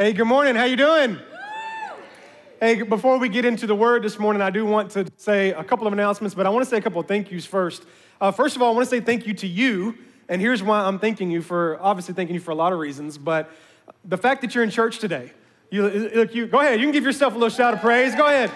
Hey, good morning. How you doing? Hey, before we get into the word this morning, I do want to say a couple of announcements, but I want to say a couple of thank yous first. Uh, first of all, I want to say thank you to you, and here's why I'm thanking you for obviously thanking you for a lot of reasons, but the fact that you're in church today. You look, you go ahead. You can give yourself a little shout of praise. Go ahead.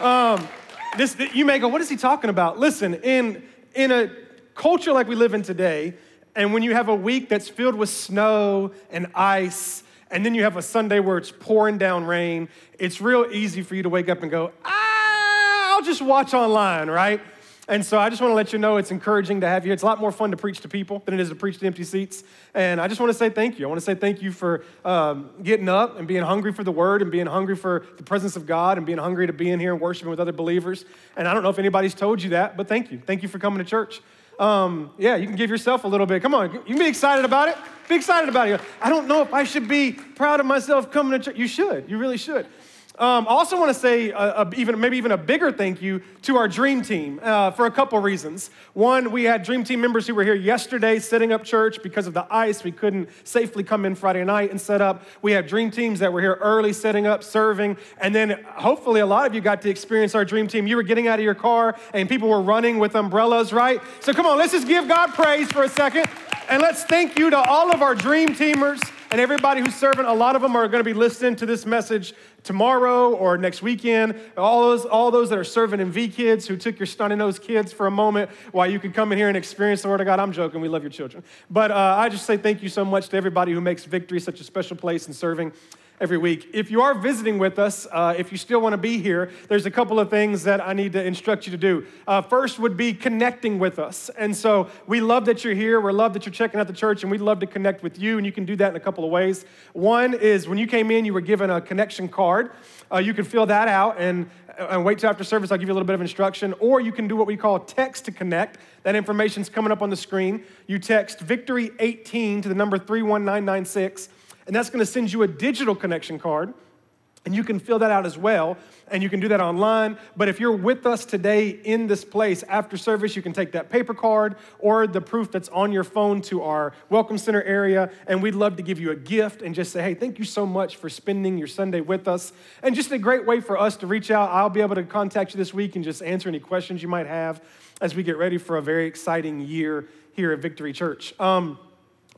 Um, this you may go, what is he talking about? Listen, in in a culture like we live in today, and when you have a week that's filled with snow and ice and then you have a Sunday where it's pouring down rain, it's real easy for you to wake up and go, ah, I'll just watch online, right? And so I just want to let you know it's encouraging to have you. It's a lot more fun to preach to people than it is to preach to empty seats. And I just want to say thank you. I want to say thank you for um, getting up and being hungry for the word and being hungry for the presence of God and being hungry to be in here and worshiping with other believers. And I don't know if anybody's told you that, but thank you. Thank you for coming to church. Um, yeah, you can give yourself a little bit. Come on, you can be excited about it. Be excited about it. I don't know if I should be proud of myself coming to church. You should. You really should. Um, I also want to say a, a, even maybe even a bigger thank you to our dream team uh, for a couple reasons. One, we had dream team members who were here yesterday setting up church because of the ice. We couldn't safely come in Friday night and set up. We have dream teams that were here early setting up, serving, and then hopefully a lot of you got to experience our dream team. You were getting out of your car and people were running with umbrellas, right? So come on, let's just give God praise for a second. And let's thank you to all of our dream teamers and everybody who's serving. A lot of them are going to be listening to this message tomorrow or next weekend. All those, all those that are serving in V Kids who took your stunning those kids for a moment while you could come in here and experience the Word of God. I'm joking. We love your children. But uh, I just say thank you so much to everybody who makes victory such a special place in serving every week. If you are visiting with us, uh, if you still want to be here, there's a couple of things that I need to instruct you to do. Uh, first would be connecting with us. And so we love that you're here. We love that you're checking out the church, and we'd love to connect with you. And you can do that in a couple of ways. One is when you came in, you were given a connection card. Uh, you can fill that out and, and wait till after service. I'll give you a little bit of instruction. Or you can do what we call text to connect. That information's coming up on the screen. You text Victory 18 to the number 31996 and that's going to send you a digital connection card. And you can fill that out as well, and you can do that online. But if you're with us today in this place after service, you can take that paper card or the proof that's on your phone to our Welcome Center area, and we'd love to give you a gift and just say, hey, thank you so much for spending your Sunday with us. And just a great way for us to reach out. I'll be able to contact you this week and just answer any questions you might have as we get ready for a very exciting year here at Victory Church. Um,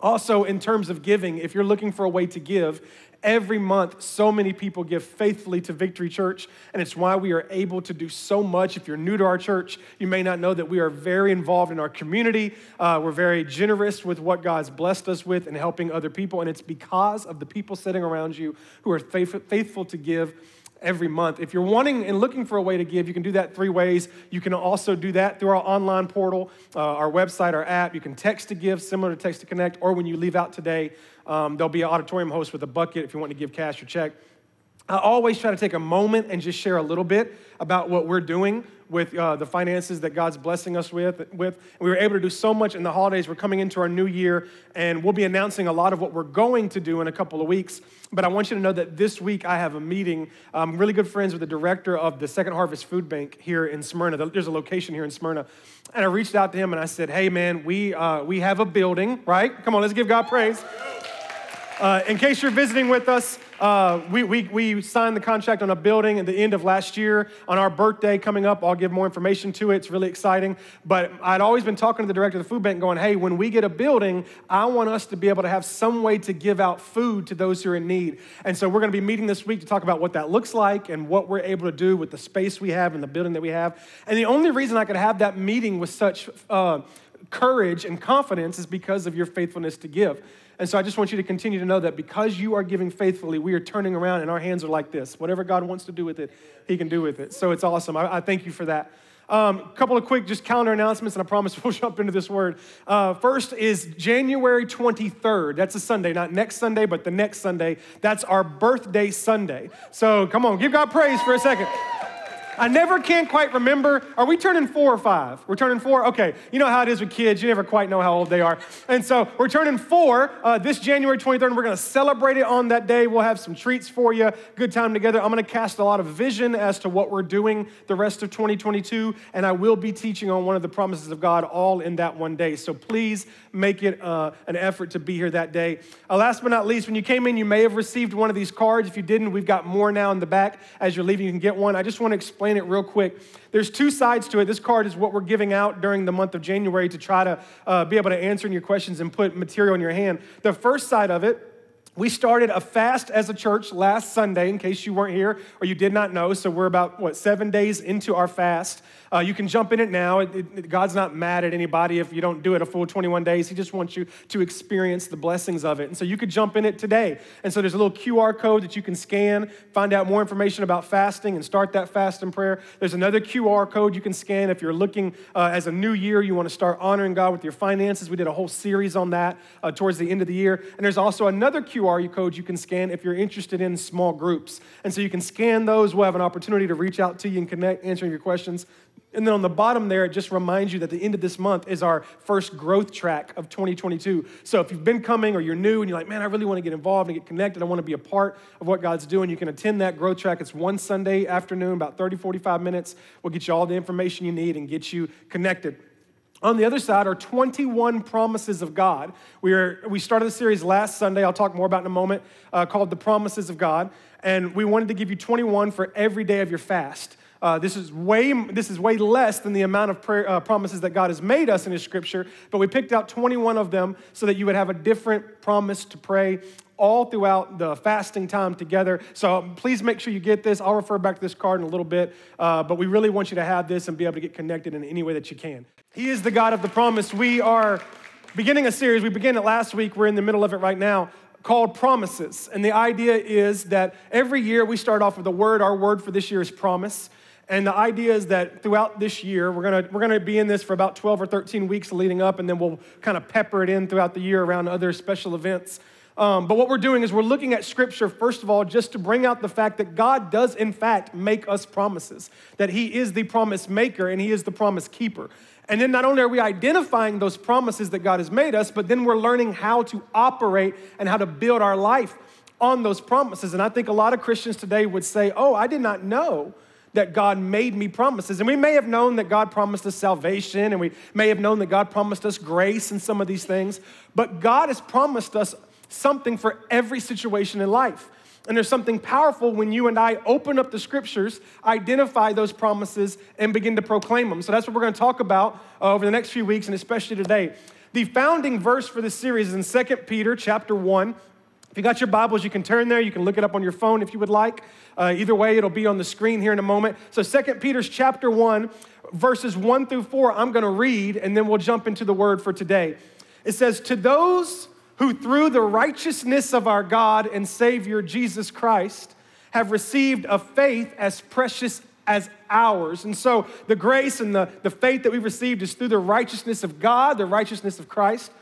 also, in terms of giving, if you're looking for a way to give, every month so many people give faithfully to Victory Church, and it's why we are able to do so much. If you're new to our church, you may not know that we are very involved in our community. Uh, we're very generous with what God's blessed us with and helping other people, and it's because of the people sitting around you who are faithful to give every month. If you're wanting and looking for a way to give, you can do that three ways. You can also do that through our online portal, uh, our website, our app. You can text to give, similar to Text to Connect, or when you leave out today, um, there'll be an auditorium host with a bucket if you want to give cash or check. I always try to take a moment and just share a little bit about what we're doing with uh, the finances that God's blessing us with, with. We were able to do so much in the holidays. We're coming into our new year, and we'll be announcing a lot of what we're going to do in a couple of weeks. But I want you to know that this week I have a meeting. I'm really good friends with the director of the Second Harvest Food Bank here in Smyrna. There's a location here in Smyrna. And I reached out to him and I said, hey, man, we, uh, we have a building, right? Come on, let's give God praise. Uh, in case you're visiting with us, uh, we, we, we signed the contract on a building at the end of last year. On our birthday coming up, I'll give more information to it. It's really exciting. But I'd always been talking to the director of the food bank, going, hey, when we get a building, I want us to be able to have some way to give out food to those who are in need. And so we're going to be meeting this week to talk about what that looks like and what we're able to do with the space we have and the building that we have. And the only reason I could have that meeting with such uh, courage and confidence is because of your faithfulness to give. And so I just want you to continue to know that because you are giving faithfully, we are turning around and our hands are like this. Whatever God wants to do with it, He can do with it. So it's awesome. I, I thank you for that. A um, couple of quick just calendar announcements, and I promise we'll jump into this word. Uh, first is January 23rd. That's a Sunday, not next Sunday, but the next Sunday. That's our birthday Sunday. So come on, give God praise for a second. I never can quite remember. Are we turning four or five? We're turning four? Okay. You know how it is with kids. You never quite know how old they are. And so we're turning four uh, this January 23rd, and we're going to celebrate it on that day. We'll have some treats for you, good time together. I'm going to cast a lot of vision as to what we're doing the rest of 2022, and I will be teaching on one of the promises of God all in that one day. So please make it uh, an effort to be here that day. Uh, last but not least, when you came in, you may have received one of these cards. If you didn't, we've got more now in the back. As you're leaving, you can get one. I just want to explain it real quick. There's two sides to it. This card is what we're giving out during the month of January to try to uh, be able to answer your questions and put material in your hand. The first side of it, we started a fast as a church last Sunday, in case you weren't here or you did not know. So we're about, what, seven days into our fast. Uh, you can jump in it now. It, it, God's not mad at anybody if you don't do it a full 21 days. He just wants you to experience the blessings of it. And so you could jump in it today. And so there's a little QR code that you can scan, find out more information about fasting, and start that fast and prayer. There's another QR code you can scan if you're looking uh, as a new year, you want to start honoring God with your finances. We did a whole series on that uh, towards the end of the year. And there's also another QR code you can scan if you're interested in small groups. And so you can scan those. We'll have an opportunity to reach out to you and connect, answering your questions. And then on the bottom there, it just reminds you that the end of this month is our first growth track of 2022. So if you've been coming or you're new and you're like, man, I really want to get involved and get connected, I want to be a part of what God's doing, you can attend that growth track. It's one Sunday afternoon, about 30, 45 minutes. We'll get you all the information you need and get you connected. On the other side are 21 promises of God. We, are, we started the series last Sunday, I'll talk more about in a moment, uh, called The Promises of God. And we wanted to give you 21 for every day of your fast. Uh, this, is way, this is way less than the amount of prayer, uh, promises that God has made us in His scripture, but we picked out 21 of them so that you would have a different promise to pray all throughout the fasting time together. So please make sure you get this. I'll refer back to this card in a little bit, uh, but we really want you to have this and be able to get connected in any way that you can. He is the God of the promise. We are beginning a series. We began it last week. We're in the middle of it right now called Promises. And the idea is that every year we start off with a word. Our word for this year is promise. And the idea is that throughout this year, we're gonna, we're gonna be in this for about 12 or 13 weeks leading up, and then we'll kind of pepper it in throughout the year around other special events. Um, but what we're doing is we're looking at Scripture, first of all, just to bring out the fact that God does, in fact, make us promises, that He is the promise maker and He is the promise keeper. And then not only are we identifying those promises that God has made us, but then we're learning how to operate and how to build our life on those promises. And I think a lot of Christians today would say, Oh, I did not know that God made me promises. And we may have known that God promised us salvation, and we may have known that God promised us grace and some of these things, but God has promised us something for every situation in life. And there's something powerful when you and I open up the scriptures, identify those promises, and begin to proclaim them. So that's what we're going to talk about uh, over the next few weeks, and especially today. The founding verse for this series is in 2 Peter chapter 1, if you got your Bibles, you can turn there. You can look it up on your phone if you would like. Uh, either way, it'll be on the screen here in a moment. So, Second Peter's chapter 1, verses 1 through 4, I'm going to read, and then we'll jump into the word for today. It says, To those who through the righteousness of our God and Savior Jesus Christ have received a faith as precious as ours. And so the grace and the, the faith that we've received is through the righteousness of God, the righteousness of Christ.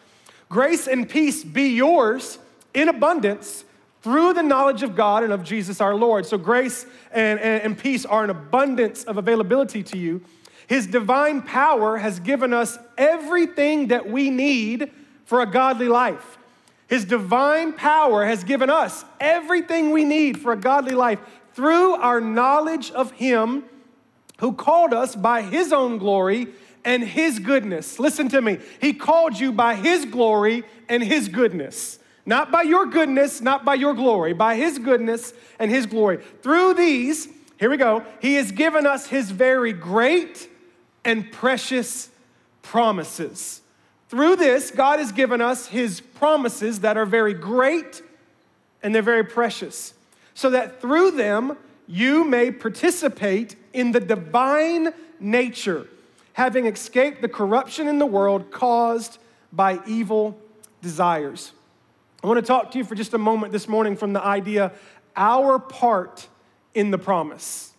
Grace and peace be yours in abundance through the knowledge of God and of Jesus our Lord. So, grace and, and, and, peace are an abundance of availability to you. His divine power has given us everything that we need for a godly life. His divine power has given us everything we need for a godly life through our knowledge of Him who called us by His own glory and His goodness. Listen to me. He called you by His glory and His goodness. Not by your goodness, not by your glory, by His goodness and His glory. Through these, here we go, He has given us His very great and precious promises. Through this, God has given us His promises that are very great and they're very precious, so that through them you may participate in the divine nature, having escaped the corruption in the world caused by evil desires. I want to talk to you for just a moment this morning from the idea our part in the promise.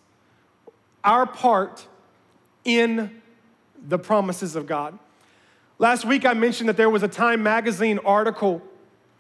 Our part in the promises of God. Last week, I mentioned that there was a Time magazine article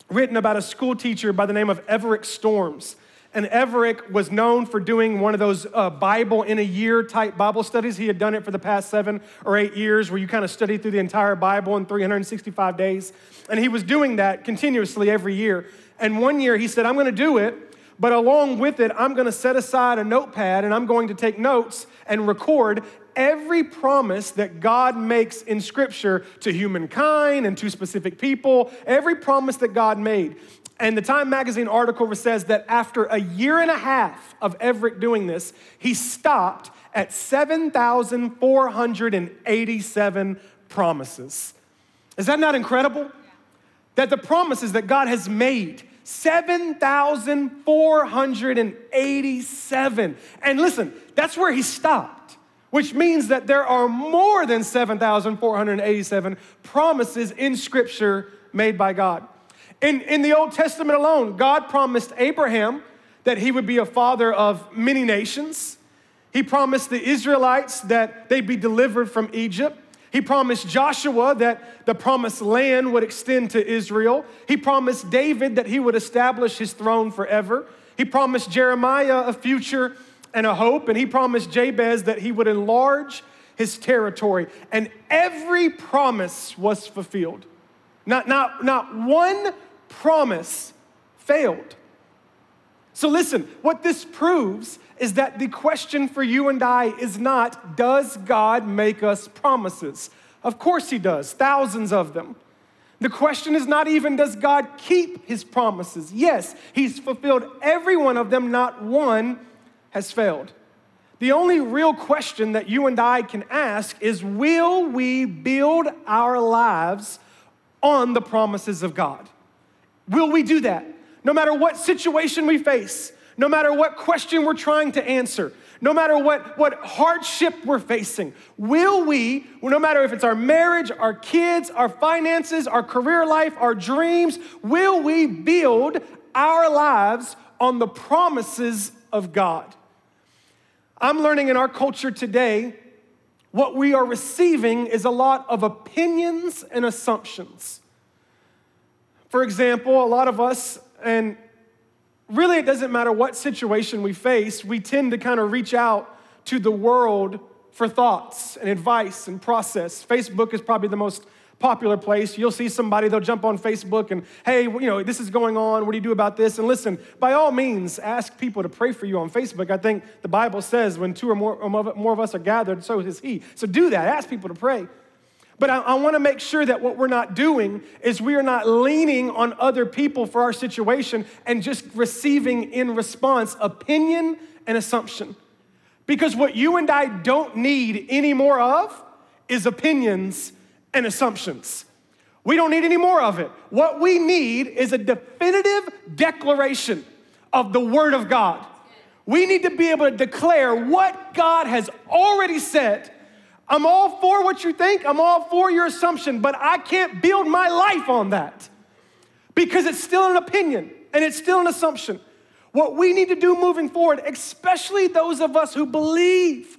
written about a school teacher by the name of Everett Storms. And Everett was known for doing one of those uh, Bible in a year type Bible studies. He had done it for the past seven or eight years, where you kind of study through the entire Bible in 365 days. And he was doing that continuously every year. And one year he said, I'm going to do it, but along with it, I'm going to set aside a notepad and I'm going to take notes and record every promise that God makes in Scripture to humankind and to specific people, every promise that God made. And the Time Magazine article says that after a year and a half of Everett doing this, he stopped at 7,487 promises. Is that not incredible? That the promises that God has made, 7,487. And listen, that's where he stopped, which means that there are more than 7,487 promises in Scripture made by God. In, in the Old Testament alone, God promised Abraham that he would be a father of many nations. He promised the Israelites that they'd be delivered from Egypt. He promised Joshua that the promised land would extend to Israel. He promised David that he would establish his throne forever. He promised Jeremiah a future and a hope. And he promised Jabez that he would enlarge his territory. And every promise was fulfilled. Not, not, not one promise failed. So, listen, what this proves is that the question for you and I is not, does God make us promises? Of course, He does, thousands of them. The question is not even, does God keep His promises? Yes, He's fulfilled every one of them, not one has failed. The only real question that you and I can ask is, will we build our lives on the promises of God? Will we do that? No matter what situation we face, no matter what question we're trying to answer, no matter what, what hardship we're facing, will we, no matter if it's our marriage, our kids, our finances, our career life, our dreams, will we build our lives on the promises of God? I'm learning in our culture today, what we are receiving is a lot of opinions and assumptions. For example, a lot of us, and really it doesn't matter what situation we face, we tend to kind of reach out to the world for thoughts and advice and process. Facebook is probably the most popular place. You'll see somebody, they'll jump on Facebook and, hey, you know, this is going on. What do you do about this? And listen, by all means, ask people to pray for you on Facebook. I think the Bible says when two or more, or more of us are gathered, so is He. So do that. Ask people to pray. But I, I want to make sure that what we're not doing is we are not leaning on other people for our situation and just receiving in response opinion and assumption. Because what you and I don't need any more of is opinions and assumptions. We don't need any more of it. What we need is a definitive declaration of the Word of God. We need to be able to declare what God has already said I'm all for what you think, I'm all for your assumption, but I can't build my life on that because it's still an opinion and it's still an assumption. What we need to do moving forward, especially those of us who believe,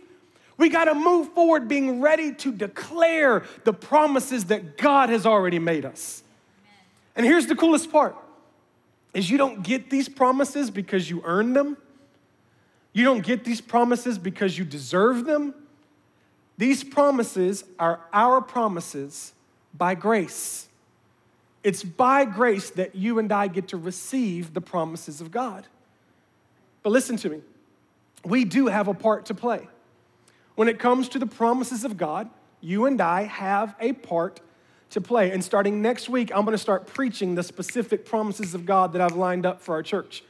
we got to move forward being ready to declare the promises that God has already made us. And here's the coolest part is you don't get these promises because you earn them. You don't get these promises because you deserve them. These promises are our promises by grace. It's by grace that you and I get to receive the promises of God. But listen to me, we do have a part to play. When it comes to the promises of God, you and I have a part to play. And starting next week, I'm gonna start preaching the specific promises of God that I've lined up for our church.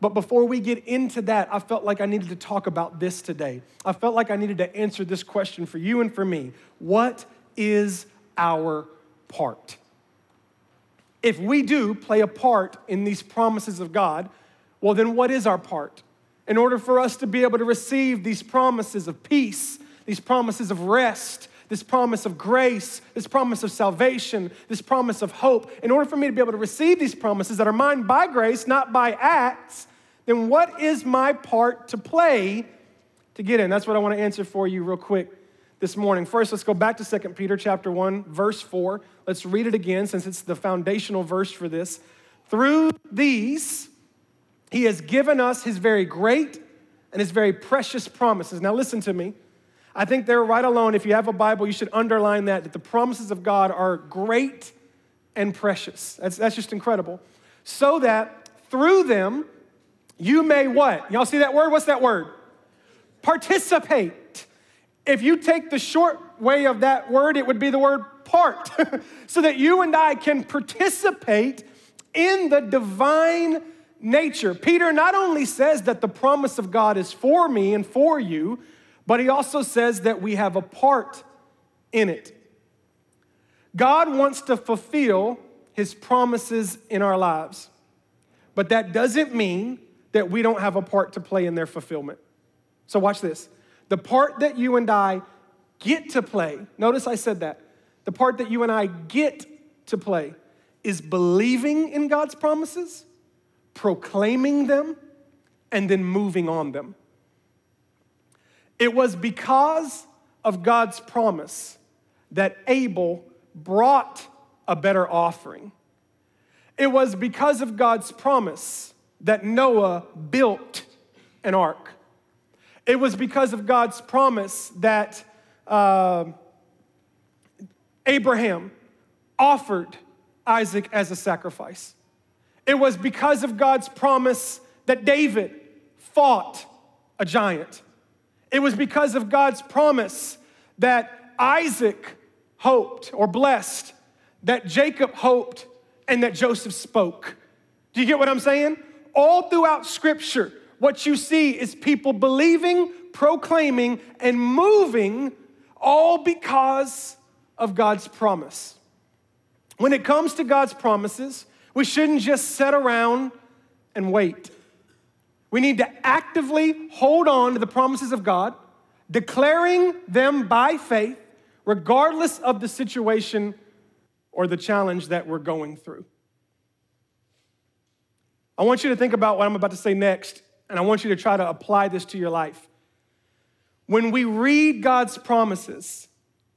But before we get into that, I felt like I needed to talk about this today. I felt like I needed to answer this question for you and for me. What is our part? If we do play a part in these promises of God, well, then what is our part? In order for us to be able to receive these promises of peace, these promises of rest, this promise of grace, this promise of salvation, this promise of hope, in order for me to be able to receive these promises that are mine by grace, not by acts, then what is my part to play to get in? That's what I want to answer for you real quick this morning. First, let's go back to 2 Peter chapter 1, verse 4. Let's read it again since it's the foundational verse for this. Through these, He has given us his very great and his very precious promises. Now, listen to me. I think they're right alone. If you have a Bible, you should underline that, that the promises of God are great and precious. That's, that's just incredible. So that through them, you may what? Y'all see that word? What's that word? Participate. If you take the short way of that word, it would be the word part. so that you and I can participate in the divine nature. Peter not only says that the promise of God is for me and for you, but he also says that we have a part in it. God wants to fulfill his promises in our lives, but that doesn't mean that we don't have a part to play in their fulfillment. So, watch this. The part that you and I get to play, notice I said that. The part that you and I get to play is believing in God's promises, proclaiming them, and then moving on them. It was because of God's promise that Abel brought a better offering. It was because of God's promise that Noah built an ark. It was because of God's promise that uh, Abraham offered Isaac as a sacrifice. It was because of God's promise that David fought a giant. It was because of God's promise that Isaac hoped or blessed, that Jacob hoped, and that Joseph spoke. Do you get what I'm saying? All throughout Scripture, what you see is people believing, proclaiming, and moving all because of God's promise. When it comes to God's promises, we shouldn't just sit around and wait. We need to actively hold on to the promises of God, declaring them by faith, regardless of the situation or the challenge that we're going through. I want you to think about what I'm about to say next, and I want you to try to apply this to your life. When we read God's promises,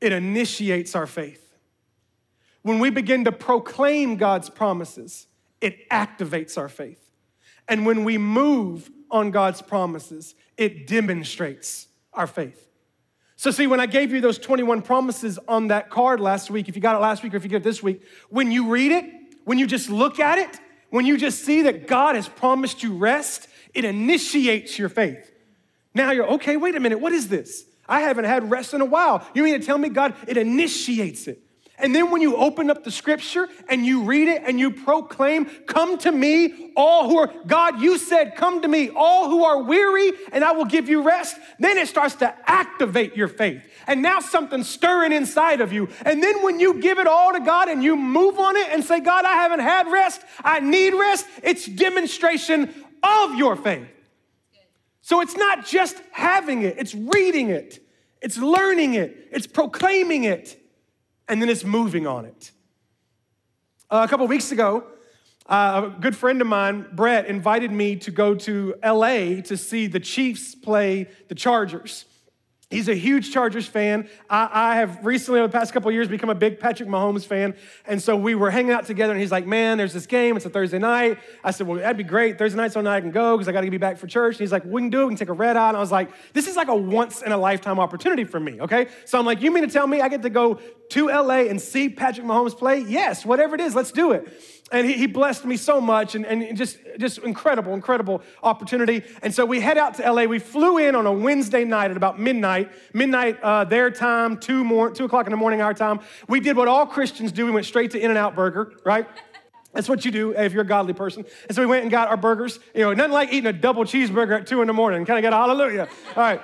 it initiates our faith. When we begin to proclaim God's promises, it activates our faith. And when we move on God's promises, it demonstrates our faith. So, see, when I gave you those 21 promises on that card last week, if you got it last week or if you get it this week, when you read it, when you just look at it, when you just see that God has promised you rest, it initiates your faith. Now you're, okay, wait a minute, what is this? I haven't had rest in a while. You mean to tell me, God, it initiates it? And then when you open up the scripture and you read it and you proclaim, Come to me, all who are, God, you said, Come to me, all who are weary, and I will give you rest. Then it starts to activate your faith. And now something's stirring inside of you. And then when you give it all to God and you move on it and say, God, I haven't had rest, I need rest, it's demonstration of your faith. So it's not just having it, it's reading it, it's learning it, it's proclaiming it and then it's moving on it. Uh, a couple weeks ago, uh, a good friend of mine, Brett, invited me to go to LA to see the Chiefs play the Chargers. He's a huge Chargers fan. I, I, have recently, over the past couple years, become a big Patrick Mahomes fan. And so we were hanging out together, and he's like, Man, there's this game. It's a Thursday night. I said, Well, that'd be great. Thursday night, so I can go because I got to be back for church. And he's like, We can do it. We can take a red eye. And I was like, This is like a once in a lifetime opportunity for me, okay? So I'm like, You mean to tell me I get to go to LA and see Patrick Mahomes play? Yes, whatever it is, let's do it and he, he, blessed me so much and, and just, just incredible, incredible opportunity. And so we head out to LA. We flew in on a Wednesday night at about midnight, midnight uh, their time, two, more, two o'clock in the morning our time. We did what all Christians do. We went straight to In-N-Out Burger, right? That's what you do if you're a godly person. And so we went and got our burgers. You know, nothing like eating a double cheeseburger at two in the morning. Kind of get a hallelujah. All right.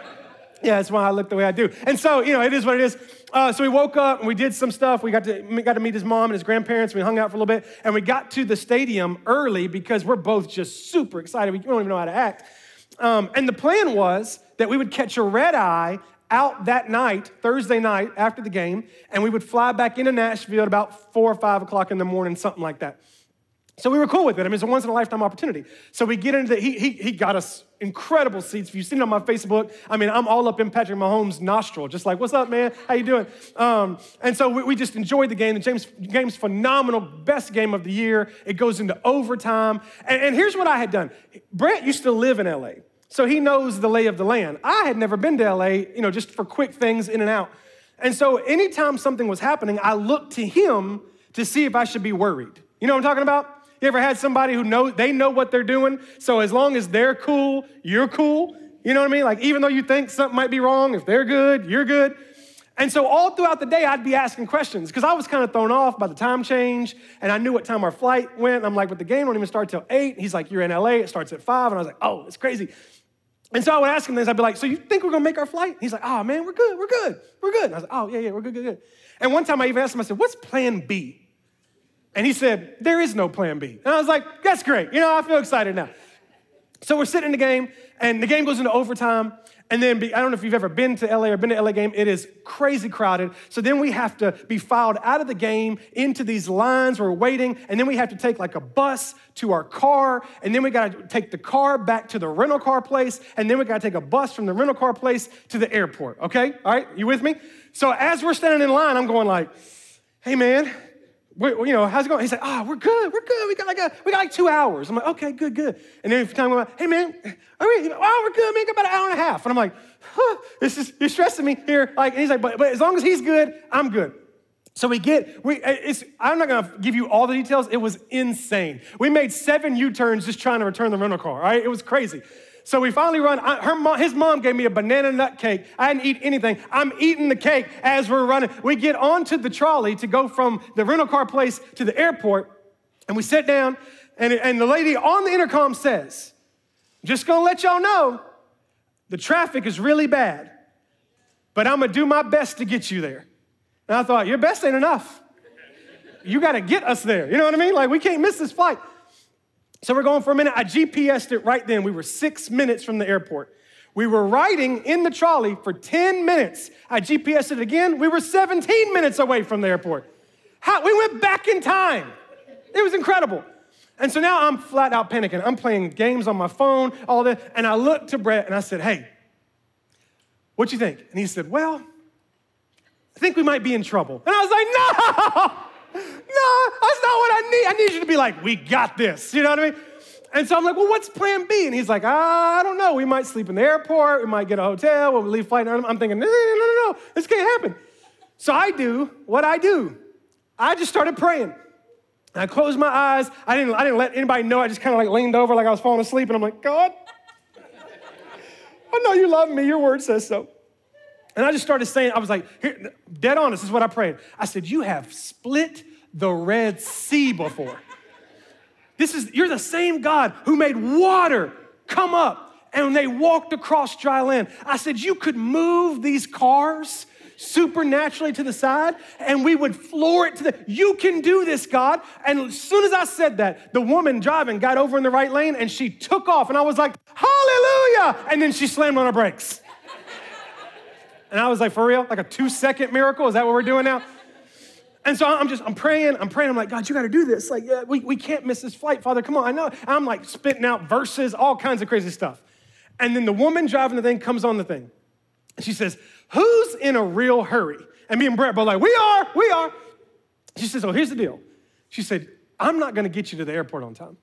Yeah, that's why I look the way I do. And so, you know, it is what it is. Uh, so we woke up and we did some stuff. We got to, we got to meet his mom and his grandparents. We hung out for a little bit. And we got to the stadium early because we're both just super excited. We don't even know how to act. Um, and the plan was that we would catch a red eye out that night, Thursday night after the game, and we would fly back into Nashville at about four or five o'clock in the morning, something like that. So we were cool with it. I mean, it's a once in a lifetime opportunity. So we get into the, he, he, he got us incredible seats. If you've seen it on my Facebook, I mean, I'm all up in Patrick Mahomes' nostril, just like, what's up, man? How you doing? Um, and so we, we, just enjoyed the game. The James, game's phenomenal, best game of the year. It goes into overtime. And, and here's what I had done. Brett used to live in LA, so he knows the lay of the land. I had never been to LA, you know, just for quick things in and out. And so anytime something was happening, I looked to him to see if I should be worried. You know what I'm talking about? You ever had somebody who know they know what they're doing? So as long as they're cool, you're cool. You know what I mean? Like even though you think something might be wrong, if they're good, you're good. And so all throughout the day, I'd be asking questions because I was kind of thrown off by the time change, and I knew what time our flight went. And I'm like, but the game won't even start till eight. He's like, you're in LA, it starts at five, and I was like, oh, it's crazy. And so I would ask him this. I'd be like, so you think we're gonna make our flight? He's like, oh man, we're good, we're good, we're good. And I was like, oh yeah, yeah, we're good, good, good. And one time I even asked him, I said, what's Plan B? And he said, There is no plan B. And I was like, That's great. You know, I feel excited now. So we're sitting in the game, and the game goes into overtime. And then, I don't know if you've ever been to LA or been to LA game, it is crazy crowded. So then we have to be filed out of the game into these lines. We're waiting, and then we have to take like a bus to our car, and then we got to take the car back to the rental car place, and then we got to take a bus from the rental car place to the airport. Okay, all right, you with me? So as we're standing in line, I'm going like, "Hey man, you know, how's it going? He's like, ah, oh, we're good, we're good. We got like a, we got like two hours. I'm like, okay, good, good. And then if time go, hey man, are we, oh, we're good, man. Got about an hour and a half. And I'm like, huh, this is you're stressing me here. Like, and he's like, but, but as long as he's good, I'm good. So we get, we, it's, I'm not gonna give you all the details. It was insane. We made seven U-turns just trying to return the rental car. All right, it was crazy. So we finally run. Her mom, his mom gave me a banana nut cake. I didn't eat anything. I'm eating the cake as we're running. We get onto the trolley to go from the rental car place to the airport, and we sit down, and, and the lady on the intercom says, just gonna let y'all know, the traffic is really bad, but I'm gonna do my best to get you there. And I thought, your best ain't enough. You gotta get us there. You know what I mean? Like, we can't miss this flight. So we're going for a minute. I GPSed it right then. We were six minutes from the airport. We were riding in the trolley for 10 minutes. I GPSed it again. We were 17 minutes away from the airport. How, we went back in time. It was incredible. And so now I'm flat out panicking. I'm playing games on my phone, all that. And I looked to Brett and I said, Hey, what you think? And he said, Well, I think we might be in trouble. And I was like, No! No, that's not what I need. I need you to be like, we got this. You know what I mean? And so I'm like, well, what's plan B? And he's like, I don't know. We might sleep in the airport. We might get a hotel. We'll leave flight. I'm thinking, no, no, no, no. This can't happen. So I do what I do. I just started praying. I closed my eyes. I didn't, I didn't let anybody know. I just kind of like leaned over like I was falling asleep. And I'm like, God, I know you love me. Your word says so. And I just started saying, I was like, here, dead honest, this is what I prayed. I said, You have split the Red Sea before. This is, you're the same God who made water come up and they walked across dry land. I said, You could move these cars supernaturally to the side and we would floor it to the you can do this god and as soon as i said that the woman driving got over in the right lane and she took off and i was like hallelujah and then she slammed on her brakes and I was like, for real? Like a two second miracle? Is that what we're doing now? And so I'm just, I'm praying, I'm praying. I'm like, God, you got to do this. Like, yeah, we, we can't miss this flight, Father. Come on. I know. I'm like spitting out verses, all kinds of crazy stuff. And then the woman driving the thing comes on the thing. She says, Who's in a real hurry? And me and Brett both like, We are, we are. She says, Oh, here's the deal. She said, I'm not going to get you to the airport on time.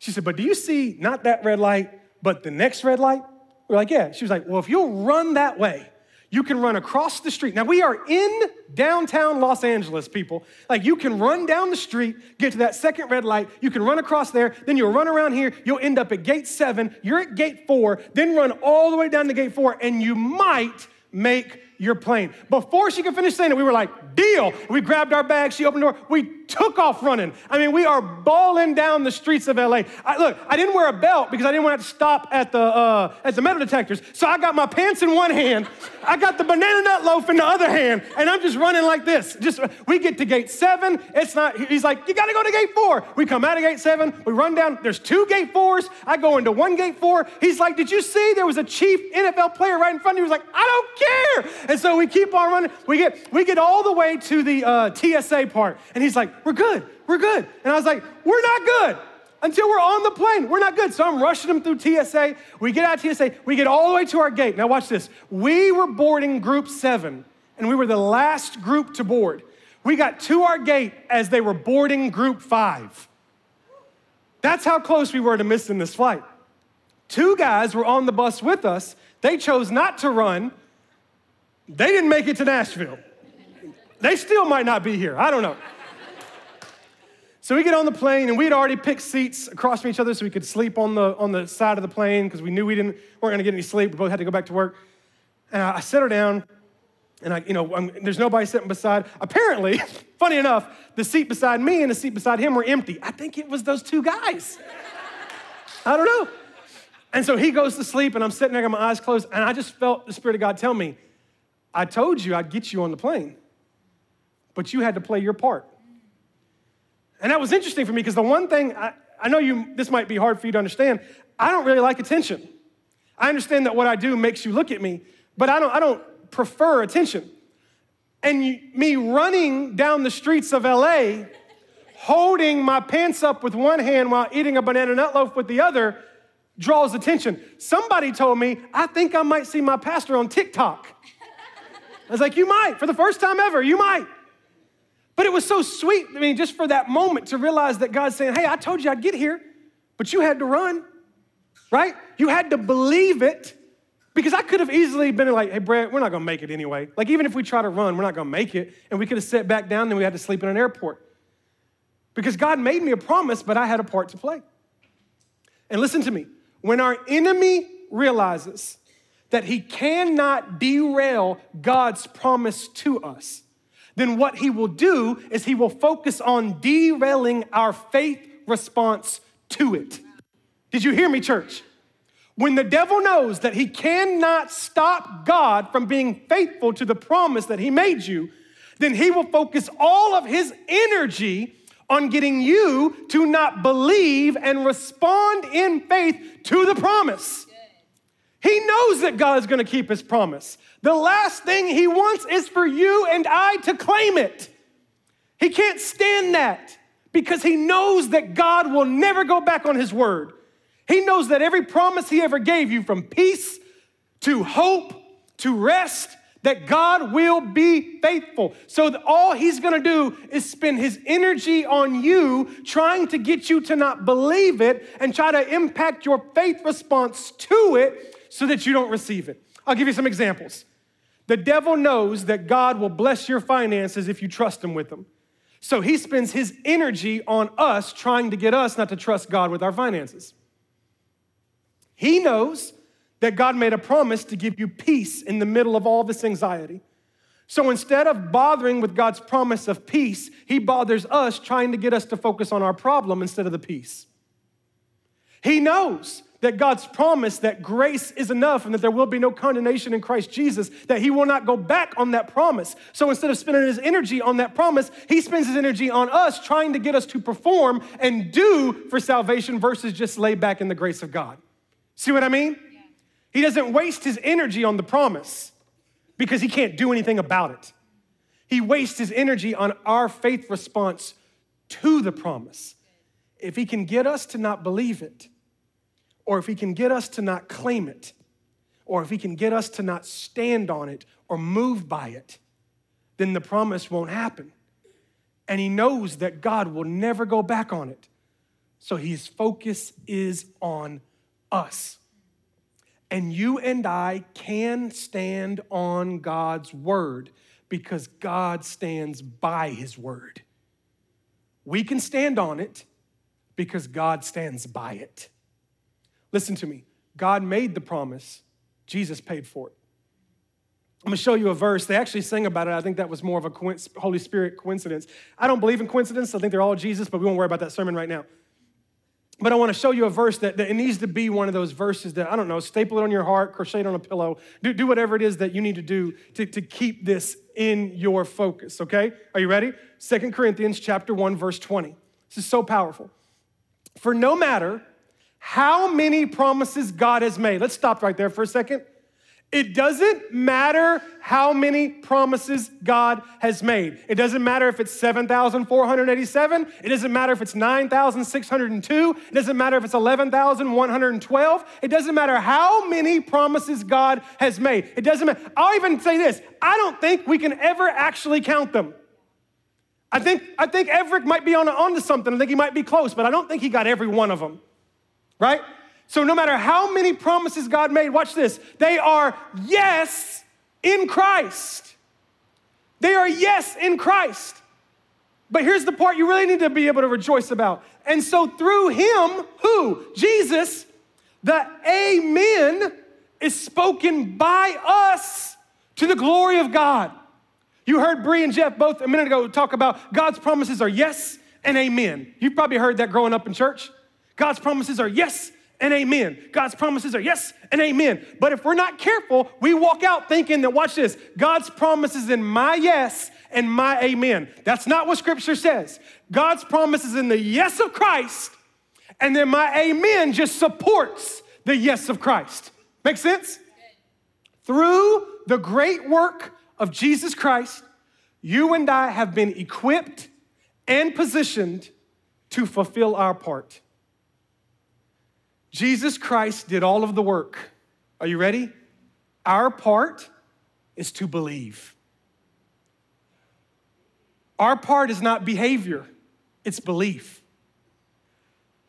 She said, But do you see not that red light, but the next red light? We're like, Yeah. She was like, Well, if you'll run that way, you can run across the street. Now, we are in downtown Los Angeles, people. Like, you can run down the street, get to that second red light, you can run across there, then you'll run around here, you'll end up at gate seven, you're at gate four, then run all the way down to gate four, and you might make your plane. Before she could finish saying it, we were like, deal. We grabbed our bags, she opened the door, we took off running. I mean, we are balling down the streets of LA. I, look, I didn't wear a belt because I didn't want to stop at the uh, at the metal detectors. So I got my pants in one hand, I got the banana nut loaf in the other hand, and I'm just running like this. Just we get to gate seven. It's not. He's like, you got to go to gate four. We come out of gate seven. We run down. There's two gate fours. I go into one gate four. He's like, did you see there was a chief NFL player right in front of you? He was like, I don't care. And so we keep on running. We get, we get all the way to the uh, TSA part. And he's like, We're good, we're good. And I was like, We're not good until we're on the plane. We're not good. So I'm rushing them through TSA. We get out of TSA, we get all the way to our gate. Now, watch this. We were boarding group seven, and we were the last group to board. We got to our gate as they were boarding group five. That's how close we were to missing this flight. Two guys were on the bus with us. They chose not to run. They didn't make it to Nashville. They still might not be here. I don't know. So we get on the plane, and we'd already picked seats across from each other so we could sleep on the, on the side of the plane because we knew we didn't, weren't gonna get any sleep. We both had to go back to work. And I, I set her down, and I, you know, I'm, there's nobody sitting beside. Apparently, funny enough, the seat beside me and the seat beside him were empty. I think it was those two guys. I don't know. And so he goes to sleep, and I'm sitting there, got my eyes closed, and I just felt the Spirit of God tell me, I told you I'd get you on the plane, but you had to play your part. And that was interesting for me because the one thing I, I know you, this might be hard for you to understand. I don't really like attention. I understand that what I do makes you look at me, but I don't, I don't prefer attention. And you, me running down the streets of LA, holding my pants up with one hand while eating a banana nut loaf with the other, draws attention. Somebody told me, I think I might see my pastor on TikTok. I was like, You might, for the first time ever, you might. But it was so sweet, I mean, just for that moment to realize that God's saying, Hey, I told you I'd get here, but you had to run, right? You had to believe it. Because I could have easily been like, hey, Brad, we're not gonna make it anyway. Like, even if we try to run, we're not gonna make it. And we could have sat back down and we had to sleep in an airport. Because God made me a promise, but I had a part to play. And listen to me when our enemy realizes that he cannot derail God's promise to us, then what he will do is he will focus on derailing our faith response to it. Did you hear me, church? When the devil knows that he cannot stop God from being faithful to the promise that he made you, then he will focus all of his energy on getting you to not believe and respond in faith to the promise. He knows that God is going to keep his promise. The last thing he wants is for you and I to claim it. He can't stand that because he knows that God will never go back on his word. He knows that every promise he ever gave you, from peace to hope to rest, that God will be faithful. So all he's gonna do is spend his energy on you, trying to get you to not believe it and try to impact your faith response to it so that you don't receive it. I'll give you some examples. The devil knows that God will bless your finances if you trust him with them. So he spends his energy on us trying to get us not to trust God with our finances. He knows that God made a promise to give you peace in the middle of all this anxiety. So instead of bothering with God's promise of peace, He bothers us trying to get us to focus on our problem instead of the peace. He knows that God's promise that grace is enough and that there will be no condemnation in Christ Jesus, that He will not go back on that promise. So instead of spending His energy on that promise, He spends His energy on us trying to get us to perform and do for salvation versus just lay back in the grace of God. See what I mean? He doesn't waste his energy on the promise because he can't do anything about it. He wastes his energy on our faith response to the promise. If he can get us to not believe it, or if he can get us to not claim it, or if he can get us to not stand on it or move by it, then the promise won't happen. And he knows that God will never go back on it. So his focus is on us. And you and I can stand on God's word because God stands by his word. We can stand on it because God stands by it. Listen to me. God made the promise, Jesus paid for it. I'm gonna show you a verse. They actually sing about it. I think that was more of a Holy Spirit coincidence. I don't believe in coincidence. I think they're all Jesus, but we won't worry about that sermon right now. But I want to show you a verse that, that, it needs to be one of those verses that, I don't know, staple it on your heart, crochet it on a pillow, do, do whatever it is that you need to do to, to keep this in your focus, okay? Are you ready? Second Corinthians chapter 1, verse 20. This is so powerful. For no matter how many promises God has made, let's stop right there for a second. It doesn't matter how many promises God has made. It doesn't matter if it's 7,487. It doesn't matter if it's 9,602. It doesn't matter if it's 11,112. It doesn't matter how many promises God has made. It doesn't matter. I'll even say this I don't think we can ever actually count them. I think, I think Everett might be on, onto something. I think he might be close, but I don't think he got every one of them, right? So, no matter how many promises God made, watch this, they are yes in Christ. They are yes in Christ. But here's the part you really need to be able to rejoice about. And so, through him, who? Jesus, the Amen is spoken by us to the glory of God. You heard Bree and Jeff both a minute ago talk about God's promises are yes and amen. You've probably heard that growing up in church. God's promises are yes and amen. God's promises are yes and amen. But if we're not careful, we walk out thinking that, watch this, God's promises in my yes and my amen. That's not what scripture says. God's promises in the yes of Christ, and then my amen just supports the yes of Christ. Make sense? Through the great work of Jesus Christ, you and I have been equipped and positioned to fulfill our part. Jesus Christ did all of the work. Are you ready? Our part is to believe. Our part is not behavior, it's belief.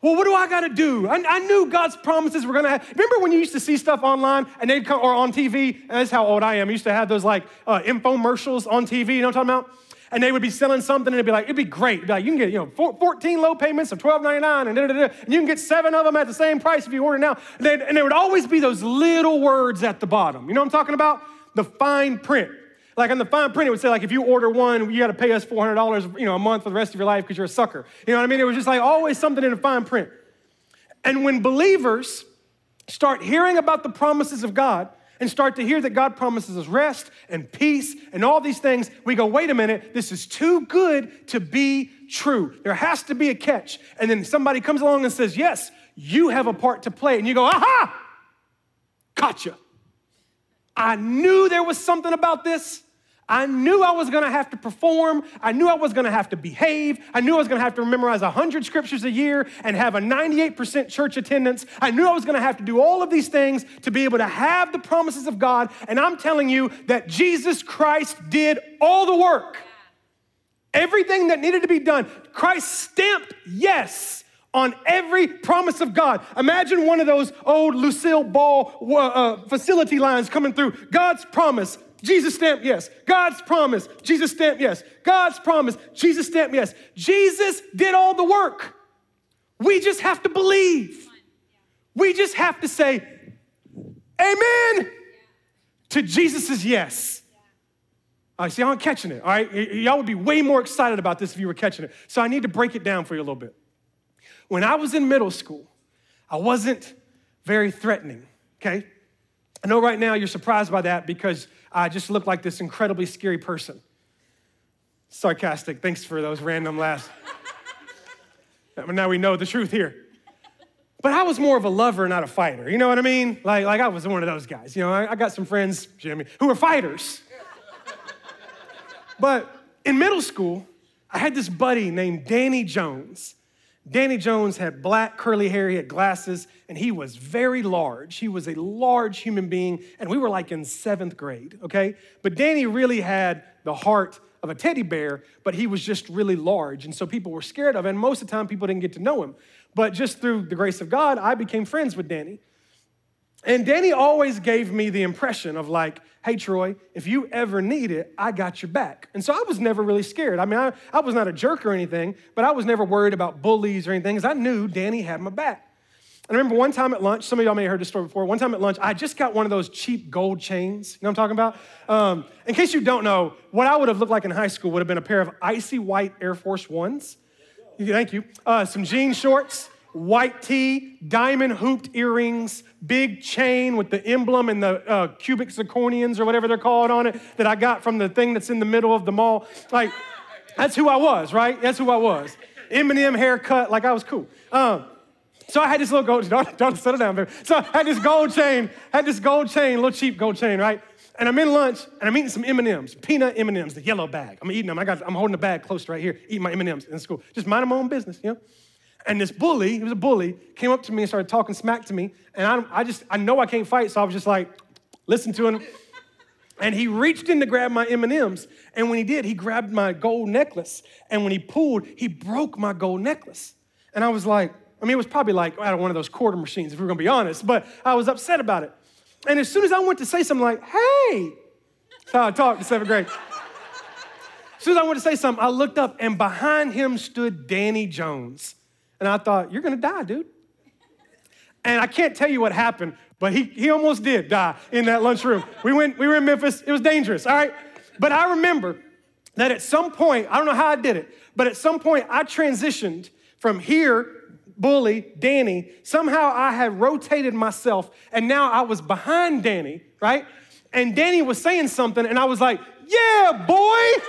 Well, what do I got to do? I, I, knew God's promises were going to have. Remember when you used to see stuff online and they'd come, or on TV? And that's how old I am. I used to have those like uh, infomercials on TV. You know what I'm talking about? And they would be selling something and it'd be like, it'd be great. It'd be like, you can get, you know, 14 low payments of $12.99 and, and you can get seven of them at the same price if you order now. And, and there would always be those little words at the bottom. You know what I'm talking about? The fine print. Like on the fine print, it would say like, if you order one, you got to pay us $400, you know, a month for the rest of your life because you're a sucker. You know what I mean? It was just like always something in the fine print. And when believers start hearing about the promises of God, and start to hear that God promises us rest and peace and all these things, we go, wait a minute, this is too good to be true. There has to be a catch. And then somebody comes along and says, yes, you have a part to play. And you go, aha, gotcha. I knew there was something about this. I knew I was gonna have to perform. I knew I was gonna have to behave. I knew I was gonna have to memorize 100 scriptures a year and have a 98% church attendance. I knew I was gonna have to do all of these things to be able to have the promises of God. And I'm telling you that Jesus Christ did all the work. Everything that needed to be done, Christ stamped yes on every promise of God. Imagine one of those old Lucille Ball uh, uh facility lines coming through. God's promise, Jesus stamp yes. God's promise, Jesus stamp yes. God's promise, Jesus stamp yes. Jesus did all the work. We just have to believe. We just have to say, Amen to Jesus' yes. I see, I'm catching it. All right, y'all would be way more excited about this if you were catching it. So I need to break it down for you a little bit. When I was in middle school, I wasn't very threatening, okay? I know right now you're surprised by that because I just look like this incredibly scary person. Sarcastic. Thanks for those random laughs. now we know the truth here. But I was more of a lover, not a fighter. You know what I mean? Like, like I was one of those guys. You know, I, I got some friends, Jimmy, who were fighters. but in middle school, I had this buddy named Danny Jones. Danny Jones had black curly hair, he had glasses, and he was very large. He was a large human being, and we were like in seventh grade, okay? But Danny really had the heart of a teddy bear, but he was just really large, and so people were scared of him. And most of the time, people didn't get to know him. But just through the grace of God, I became friends with Danny. And Danny always gave me the impression of like, hey, Troy, if you ever need it, I got your back. And so I was never really scared. I mean, I, I was not a jerk or anything, but I was never worried about bullies or anything because I knew Danny had my back. I remember one time at lunch, some of y'all may have heard this story before. One time at lunch, I just got one of those cheap gold chains. You know what I'm talking about? Um, in case you don't know, what I would have looked like in high school would have been a pair of icy white Air Force Ones. Thank you. Uh, some jean shorts, white tee, diamond hooped earrings, big chain with the emblem and the uh, cubic zirconians or whatever they're called on it that I got from the thing that's in the middle of the mall. Like, that's who I was, right? That's who I was. Eminem haircut, like I was cool. Um, So I had this little gold, don't, don't settle down, baby. So I had this gold chain, had this gold chain, little cheap gold chain, right? And I'm in lunch and I'm eating some M&Ms, peanut M&Ms, the yellow bag. I'm eating them. I got, I'm holding the bag close right here, eating my M&Ms in school. Just minding my own business, you know? And this bully, he was a bully, came up to me and started talking smack to me. And I, I just, I know I can't fight, so I was just like, listen to him. And he reached in to grab my M&Ms. And when he did, he grabbed my gold necklace. And when he pulled, he broke my gold necklace. And I was like, I mean, it was probably like out of one of those quarter machines, if we're gonna be honest, but I was upset about it. And as soon as I went to say something like, hey, that's how I talked in seventh grade. As soon as I went to say something, I looked up and behind him stood Danny Jones. And I thought, you're gonna die, dude. And I can't tell you what happened, but he, he almost did die in that lunchroom. We, went, we were in Memphis, it was dangerous, all right? But I remember that at some point, I don't know how I did it, but at some point I transitioned from here, bully, Danny. Somehow I had rotated myself and now I was behind Danny, right? And Danny was saying something and I was like, yeah, boy.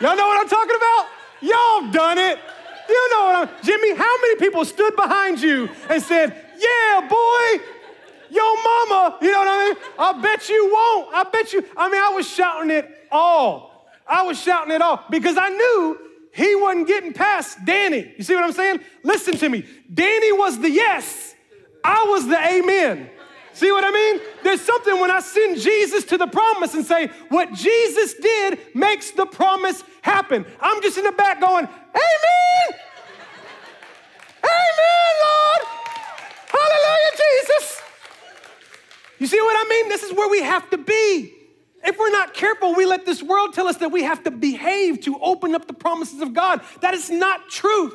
Y'all know what I'm talking about? Y'all done it. You know what I'm, Jimmy, how many people stood behind you and said, yeah, boy, yo mama, you know what I mean? I bet you won't. I bet you, I mean, I was shouting it all. I was shouting it all because I knew he wasn't getting past Danny. You see what I'm saying? Listen to me. Danny was the yes, I was the amen. See what I mean? There's something when I send Jesus to the promise and say, what Jesus did makes the promise happen. I'm just in the back going, Amen. Amen, Lord. Hallelujah, Jesus. You see what I mean? This is where we have to be. If we're not careful, we let this world tell us that we have to behave to open up the promises of God. That is not truth.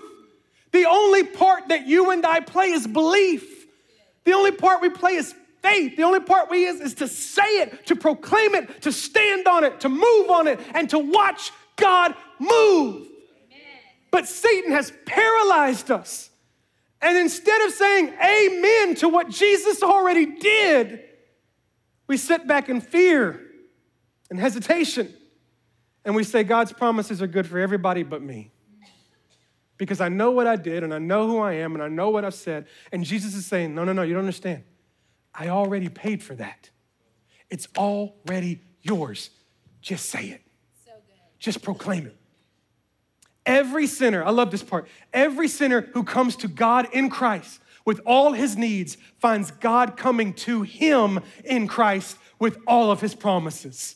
The only part that you and I play is belief. The only part we play is faith. The only part we is is to say it, to proclaim it, to stand on it, to move on it, and to watch God move. Amen. But Satan has paralyzed us. And instead of saying amen to what Jesus already did, we sit back in fear and hesitation. And we say, God's promises are good for everybody but me. Because I know what I did and I know who I am and I know what I've said. And Jesus is saying, No, no, no, you don't understand. I already paid for that. It's already yours. Just say it. So Just proclaim it. Every sinner, I love this part, every sinner who comes to God in Christ with all his needs finds God coming to him in Christ with all of his promises.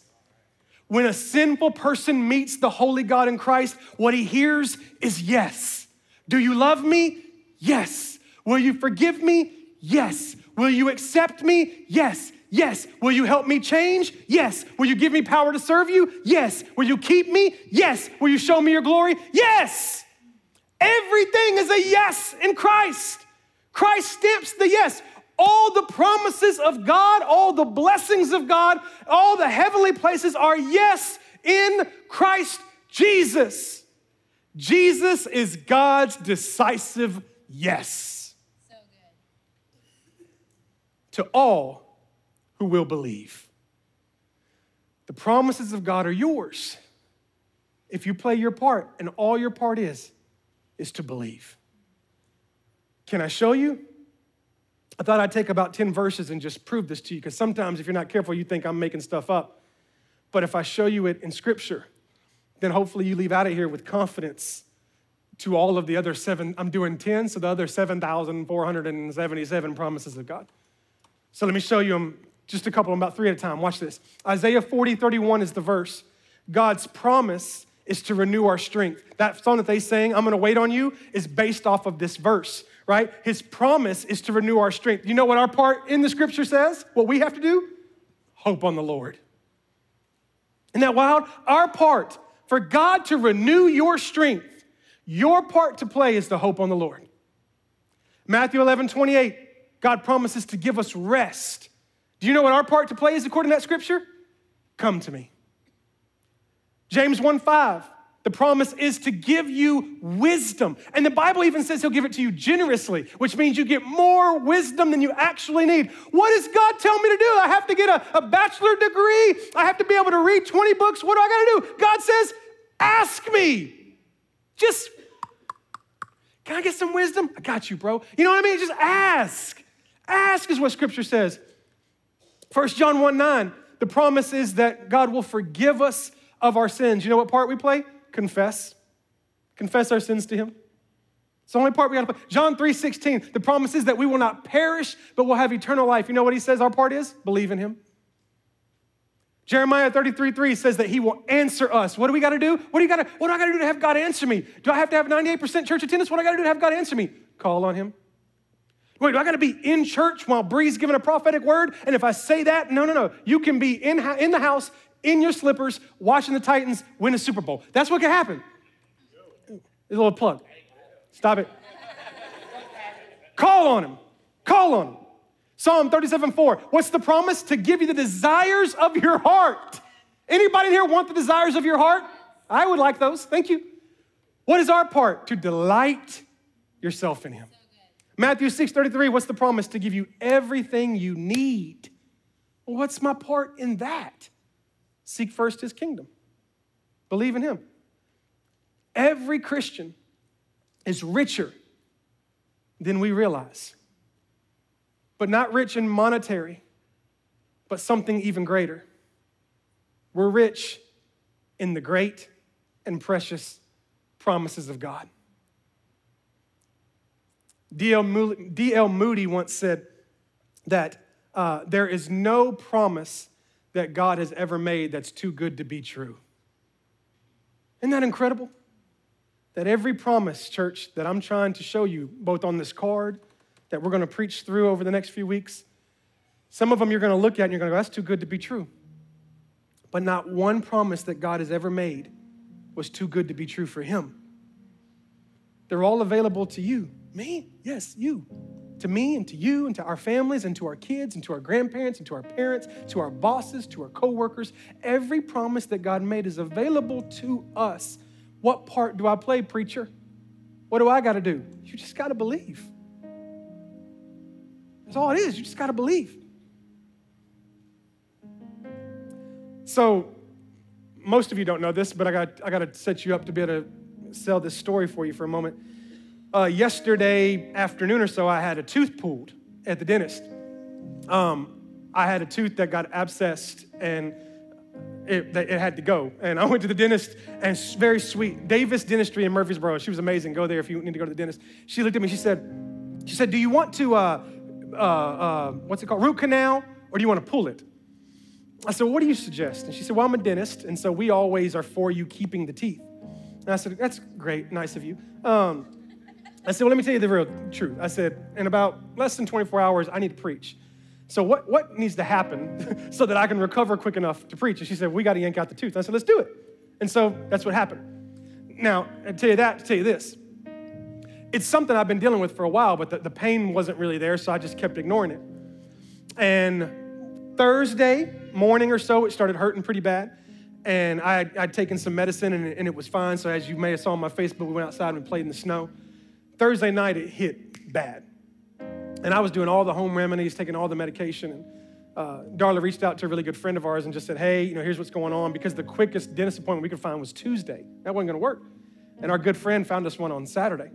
When a sinful person meets the holy God in Christ, what he hears is yes. Do you love me? Yes. Will you forgive me? Yes. Will you accept me? Yes. Yes. Will you help me change? Yes. Will you give me power to serve you? Yes. Will you keep me? Yes. Will you show me your glory? Yes. Everything is a yes in Christ. Christ stamps the yes. All the promises of God, all the blessings of God, all the heavenly places are yes in Christ Jesus. Jesus is God's decisive yes. So to all who will believe. The promises of God are yours if you play your part, and all your part is, is to believe. Can I show you? I thought I'd take about 10 verses and just prove this to you, because sometimes if you're not careful, you think I'm making stuff up. But if I show you it in Scripture, then hopefully you leave out of here with confidence to all of the other seven. I'm doing 10, so the other 7,477 promises of God. So let me show you them, just a couple, about three at a time. Watch this. Isaiah 40, 31 is the verse. God's promise is to renew our strength. That song that they sang, I'm gonna wait on you, is based off of this verse right? His promise is to renew our strength. You know what our part in the scripture says? What we have to do? Hope on the Lord. Isn't that wild? Our part for God to renew your strength, your part to play is to hope on the Lord. Matthew 11, 28, God promises to give us rest. Do you know what our part to play is according to that scripture? Come to me. James 1 5, the promise is to give you wisdom. And the Bible even says he'll give it to you generously, which means you get more wisdom than you actually need. What does God tell me to do? I have to get a, a bachelor degree. I have to be able to read 20 books. What do I got to do? God says, ask me. Just Can I get some wisdom? I got you, bro. You know what I mean? Just ask. Ask is what scripture says. 1 John 1 9, the promise is that God will forgive us of our sins. You know what part we play? Confess. Confess our sins to Him. It's the only part we got to play. John 3 16, the promise is that we will not perish, but will have eternal life. You know what He says our part is? Believe in Him. Jeremiah 33 3 says that he will answer us. What do we got to do? What do you got to what do I got to do to have God answer me? Do I have to have 98% church attendance? What do I got to do to have God answer me? Call on him. Wait, do I got to be in church while Bree's giving a prophetic word? And if I say that, no, no, no. You can be in, in the house, in your slippers, watching the Titans win a Super Bowl. That's what can happen. A little plug. Stop it. Call on him. Call on him. Psalm 37 4. What's the promise? To give you the desires of your heart. Anybody here want the desires of your heart? I would like those. Thank you. What is our part? To delight yourself in Him. Matthew 6 33. What's the promise? To give you everything you need. What's my part in that? Seek first His kingdom, believe in Him. Every Christian is richer than we realize but not rich in monetary, but something even greater. We're rich in the great and precious promises of God. D.L. Moody once said that uh, there is no promise that God has ever made that's too good to be true. Isn't that incredible? That every promise, church, that I'm trying to show you, both on this card that we're going to preach through over the next few weeks, some of them you're going to look at and you're going to go, that's too good to be true. But not one promise that God has ever made was too good to be true for him. They're all available to you. Me? Yes, you. To me and to you and to our families and to our kids and to our grandparents and to our parents, to our bosses, to our coworkers. Every promise that God made is available to us. What part do I play, preacher? What do I got to do? You just got to believe. That's all it is. You just got to believe. So, most of you don't know this, but I got, I got to set you up to be able to sell this story for you for a moment. Uh, yesterday afternoon or so, I had a tooth pulled at the dentist. Um, I had a tooth that got abscessed and it, it, had to go. And I went to the dentist, and very sweet. Davis Dentistry in Murfreesboro. She was amazing. Go there if you need to go to the dentist. She looked at me. She said, "She said, do you want to uh, uh, uh, what's it called, root canal, or do you want to pull it? I said, what do you suggest? And she said, well, I'm a dentist, and so we always are for you keeping the teeth. And I said, that's great, nice of you. Um, I said, well, let me tell you the real truth. I said, in about less than 24 hours, I need to preach. So what, what needs to happen so that I can recover quick enough to preach? And she said, we got to yank out the tooth. I said, let's do it. And so that's what happened. Now, I tell you that, to tell you this it's something I've been dealing with for a while, but the, the pain wasn't really there, so I just kept ignoring it. And Thursday morning or so, it started hurting pretty bad. And I I'd taken some medicine and, and it was fine. So, as you may have saw on my Facebook, we went outside and played in the snow. Thursday night, it hit bad. And I was doing all the home remedies, taking all the medication. And uh, Darla reached out to a really good friend of ours and just said, Hey, you know, here's what's going on. Because the quickest dentist appointment we could find was Tuesday. That wasn't going to work. And our good friend found us one on Saturday.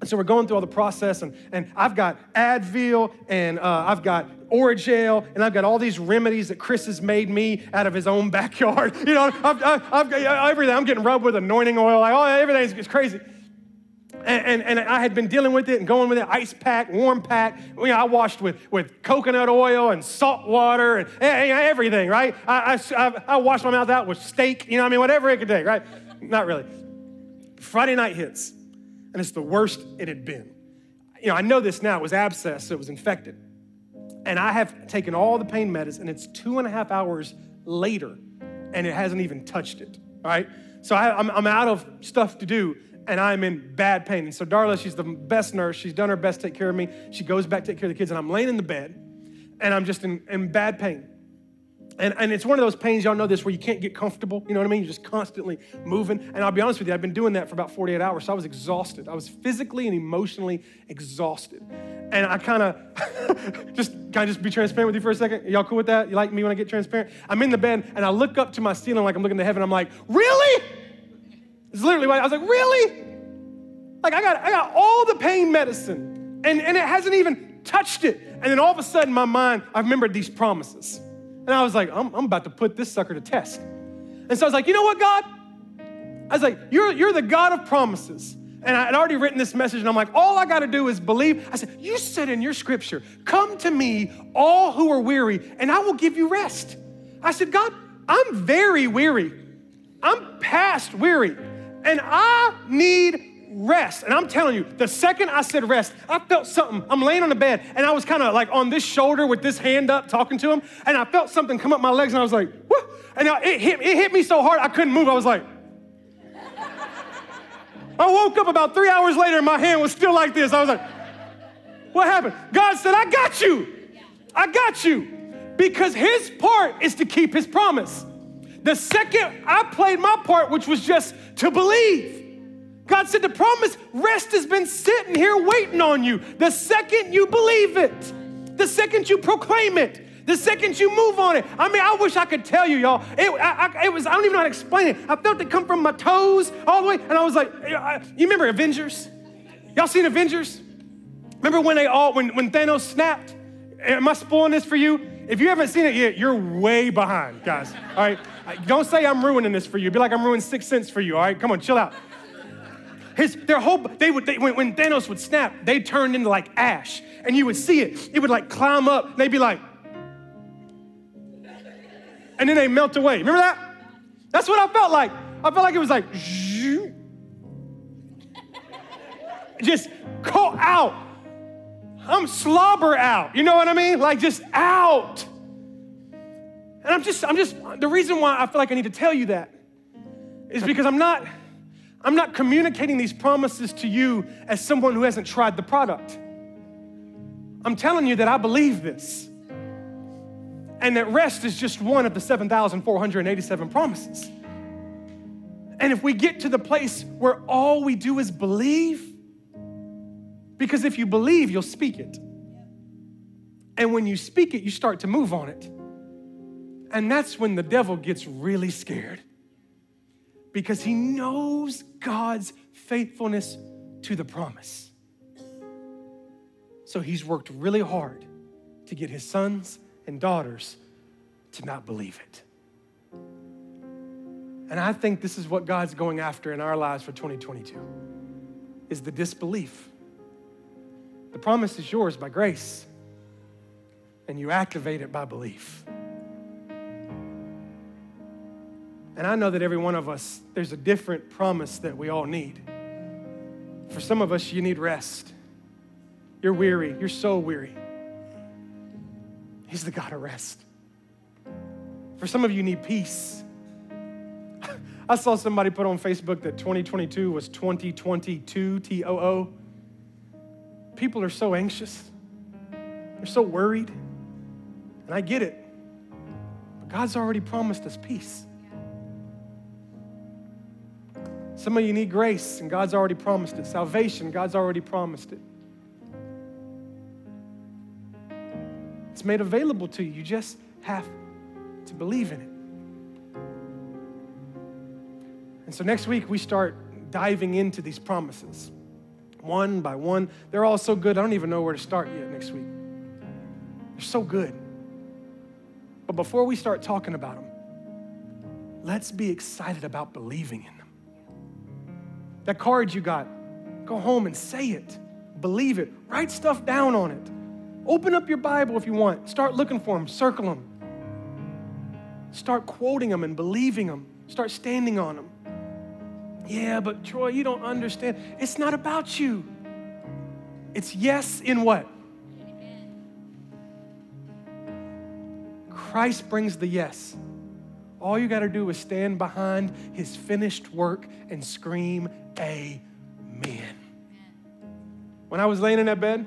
And so we're going through all the process, and, and I've got Advil, and uh, I've got Orajel, and I've got all these remedies that Chris has made me out of his own backyard. You know, I've, I've got everything. I'm getting rubbed with anointing oil. Like, oh, everything's crazy. And, and, and, I had been dealing with it and going with it, ice pack, warm pack. You know, I washed with, with coconut oil and salt water and, and everything, right? I, I, I washed my mouth out with steak, you know I mean? Whatever it could take, right? Not really. Friday night hits and it's the worst it had been. You know, I know this now. It was abscess, so it was infected. And I have taken all the pain medicine, and it's two and a half hours later, and it hasn't even touched it. right? So I, am I'm out of stuff to do, and I'm in bad pain. And so Darla, she's the best nurse. She's done her best to take care of me. She goes back to take care of the kids, and I'm laying in the bed, and I'm just in, in bad pain. And, and it's one of those pains, y'all know this, where you can't get comfortable. You know what I mean? You're just constantly moving. And I'll be honest with you, I've been doing that for about 48 hours. So I was exhausted. I was physically and emotionally exhausted. And I kind of just, can I just be transparent with you for a second? Y'all cool with that? You like me when I get transparent? I'm in the bed and I look up to my ceiling like I'm looking to heaven. I'm like, really? It's literally I was like, really? Like I got, I got all the pain medicine, and, and it hasn't even touched it. And then all of a sudden, my mind, I remembered these promises. And I was like, I'm, I'm about to put this sucker to test. And so I was like, you know what, God? I was like, you're, you're the God of promises. And I had already written this message, and I'm like, all I got to do is believe. I said, You said in your scripture, come to me, all who are weary, and I will give you rest. I said, God, I'm very weary. I'm past weary, and I need rest. And I'm telling you, the second I said rest, I felt something. I'm laying on the bed, and I was kind of like on this shoulder with this hand up talking to him, and I felt something come up my legs, and I was like, what? And it hit, it hit me so hard I couldn't move. I was like, I woke up about three hours later and my hand was still like this. I was like, what happened? God said, I got you. I got you. Because his part is to keep his promise. The second I played my part, which was just to believe, God said, The promise, rest has been sitting here waiting on you. The second you believe it, the second you proclaim it, the second you move on it. I mean, I wish I could tell you, y'all. It, I, I, it was, I don't even know how to explain it. I felt it come from my toes all the way, and I was like, you remember Avengers? Y'all seen Avengers? Remember when they all, when, when Thanos snapped? Am I spoiling this for you? If you haven't seen it yet, you're way behind, guys. All right? Don't say I'm ruining this for you. Be like I'm ruining Sixth Sense for you, all right? Come on, chill out. His, their whole, they would, they, when, when Thanos would snap, they turned into like ash, and you would see it. It would like climb up, and they'd be like, and then they melt away. Remember that? That's what I felt like. I felt like it was like, just go out. I'm slobber out. You know what I mean? Like just out. And I'm just, I'm just, the reason why I feel like I need to tell you that is because I'm not, I'm not communicating these promises to you as someone who hasn't tried the product. I'm telling you that I believe this and that rest is just one of the 7,487 promises. And if we get to the place where all we do is believe, because if you believe, you'll speak it. And when you speak it, you start to move on it. And that's when the devil gets really scared because he knows God's faithfulness to the promise. So he's worked really hard to get his sons and daughters to not believe it. And I think this is what God's going after in our lives for 2022 is the disbelief. The promise is yours by grace, and you activate it by belief. And I know that every one of us, there's a different promise that we all need. For some of us, you need rest. You're weary. You're so weary. He's the God of rest. For some of you, need peace. I saw somebody put on Facebook that 2022 was 2022, T O O. People are so anxious, they're so worried. And I get it. But God's already promised us peace. Some of you need grace, and God's already promised it. Salvation, God's already promised it. It's made available to you. You just have to believe in it. And so next week, we start diving into these promises one by one. They're all so good, I don't even know where to start yet next week. They're so good. But before we start talking about them, let's be excited about believing in them. That card you got, go home and say it, believe it, write stuff down on it. Open up your Bible if you want. Start looking for them, circle them. Start quoting them and believing them. Start standing on them. Yeah, but Troy, you don't understand. It's not about you. It's yes in what? Christ brings the yes. All you got to do is stand behind his finished work and scream, Amen. When I was laying in that bed,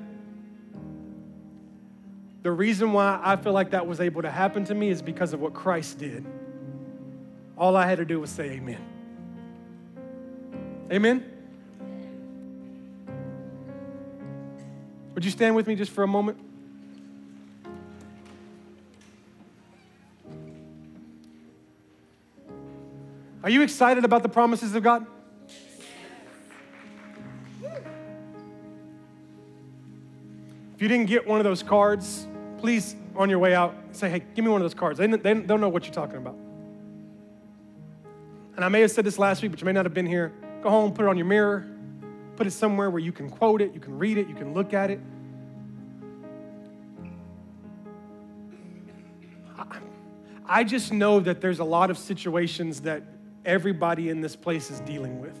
the reason why I feel like that was able to happen to me is because of what Christ did. All I had to do was say amen. Amen? Would you stand with me just for a moment? Are you excited about the promises of God? If you didn't get one of those cards, please, on your way out, say, hey, give me one of those cards. They, don't know what you're talking about. And I may have said this last week, but you may not have been here. Go home, put it on your mirror, put it somewhere where you can quote it, you can read it, you can look at it. I just know that there's a lot of situations that everybody in this place is dealing with.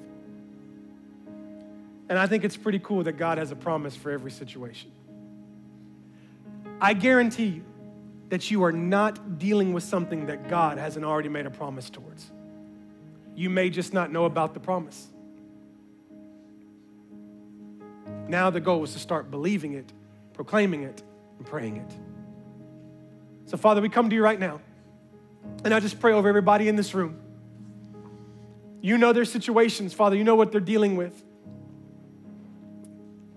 And I think it's pretty cool that God has a promise for every situation. I guarantee you that you are not dealing with something that God hasn't already made a promise towards. You may just not know about the promise. Now the goal is to start believing it, proclaiming it, and praying it. So, Father, we come to you right now, and I just pray over everybody in this room. You know their situations, Father. You know what they're dealing with.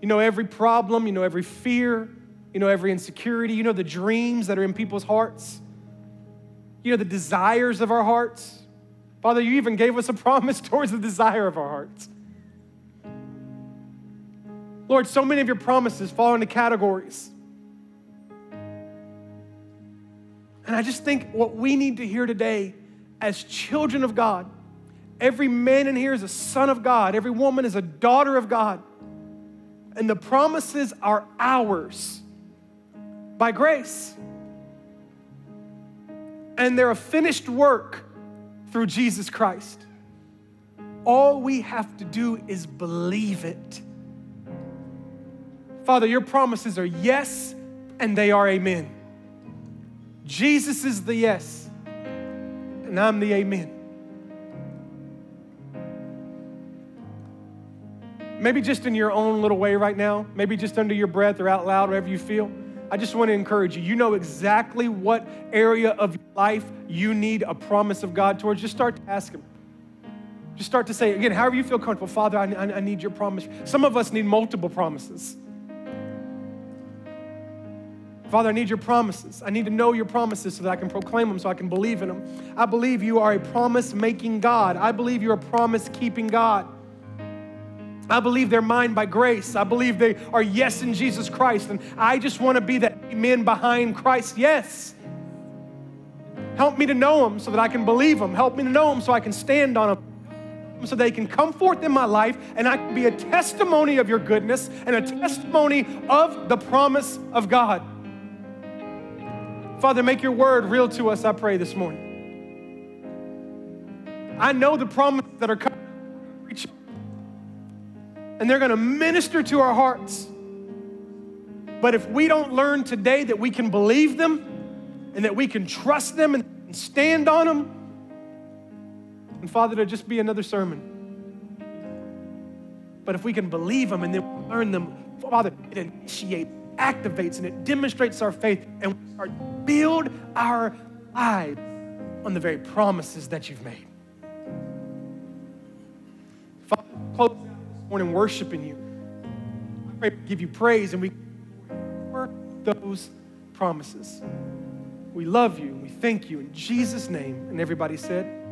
You know every problem, you know every fear, you know every insecurity, you know the dreams that are in people's hearts, you know the desires of our hearts. Father, you even gave us a promise towards the desire of our hearts. Lord, so many of your promises fall into categories. And I just think what we need to hear today as children of God, every man in here is a son of God, every woman is a daughter of God and the promises are ours by grace. And they're a finished work through Jesus Christ. All we have to do is believe it. Father, your promises are yes and they are amen. Jesus is the yes, and I'm the amen. Maybe just in your own little way right now, maybe just under your breath or out loud, wherever you feel, I just want to encourage you. You know exactly what area of life you need a promise of God towards. Just start to ask Him. Just start to say, again, however you feel comfortable, Father, I, I, I need your promise. Some of us need multiple promises. Father, I need your promises. I need to know your promises so that I can proclaim them, so I can believe in them. I believe you are a promise making God. I believe you're a promise keeping God. I believe they're mine by grace. I believe they are yes in Jesus Christ. And I just want to be that amen behind Christ. Yes. Help me to know them so that I can believe them. Help me to know them so I can stand on them. So they can come forth in my life and I can be a testimony of your goodness and a testimony of the promise of God. Father, make your word real to us, I pray this morning. I know the promises that are coming and they're going to minister to our hearts. But if we don't learn today that we can believe them and that we can trust them and stand on them, and Father, to just be another sermon. But if we can believe them and then learn them, Father, it initiates, activates, and it demonstrates our faith, and we start build our lives on the very promises that you've made. Father, close morning worshiping you. I pray give you praise and we work those promises. We love you and we thank you in Jesus' name. And everybody said,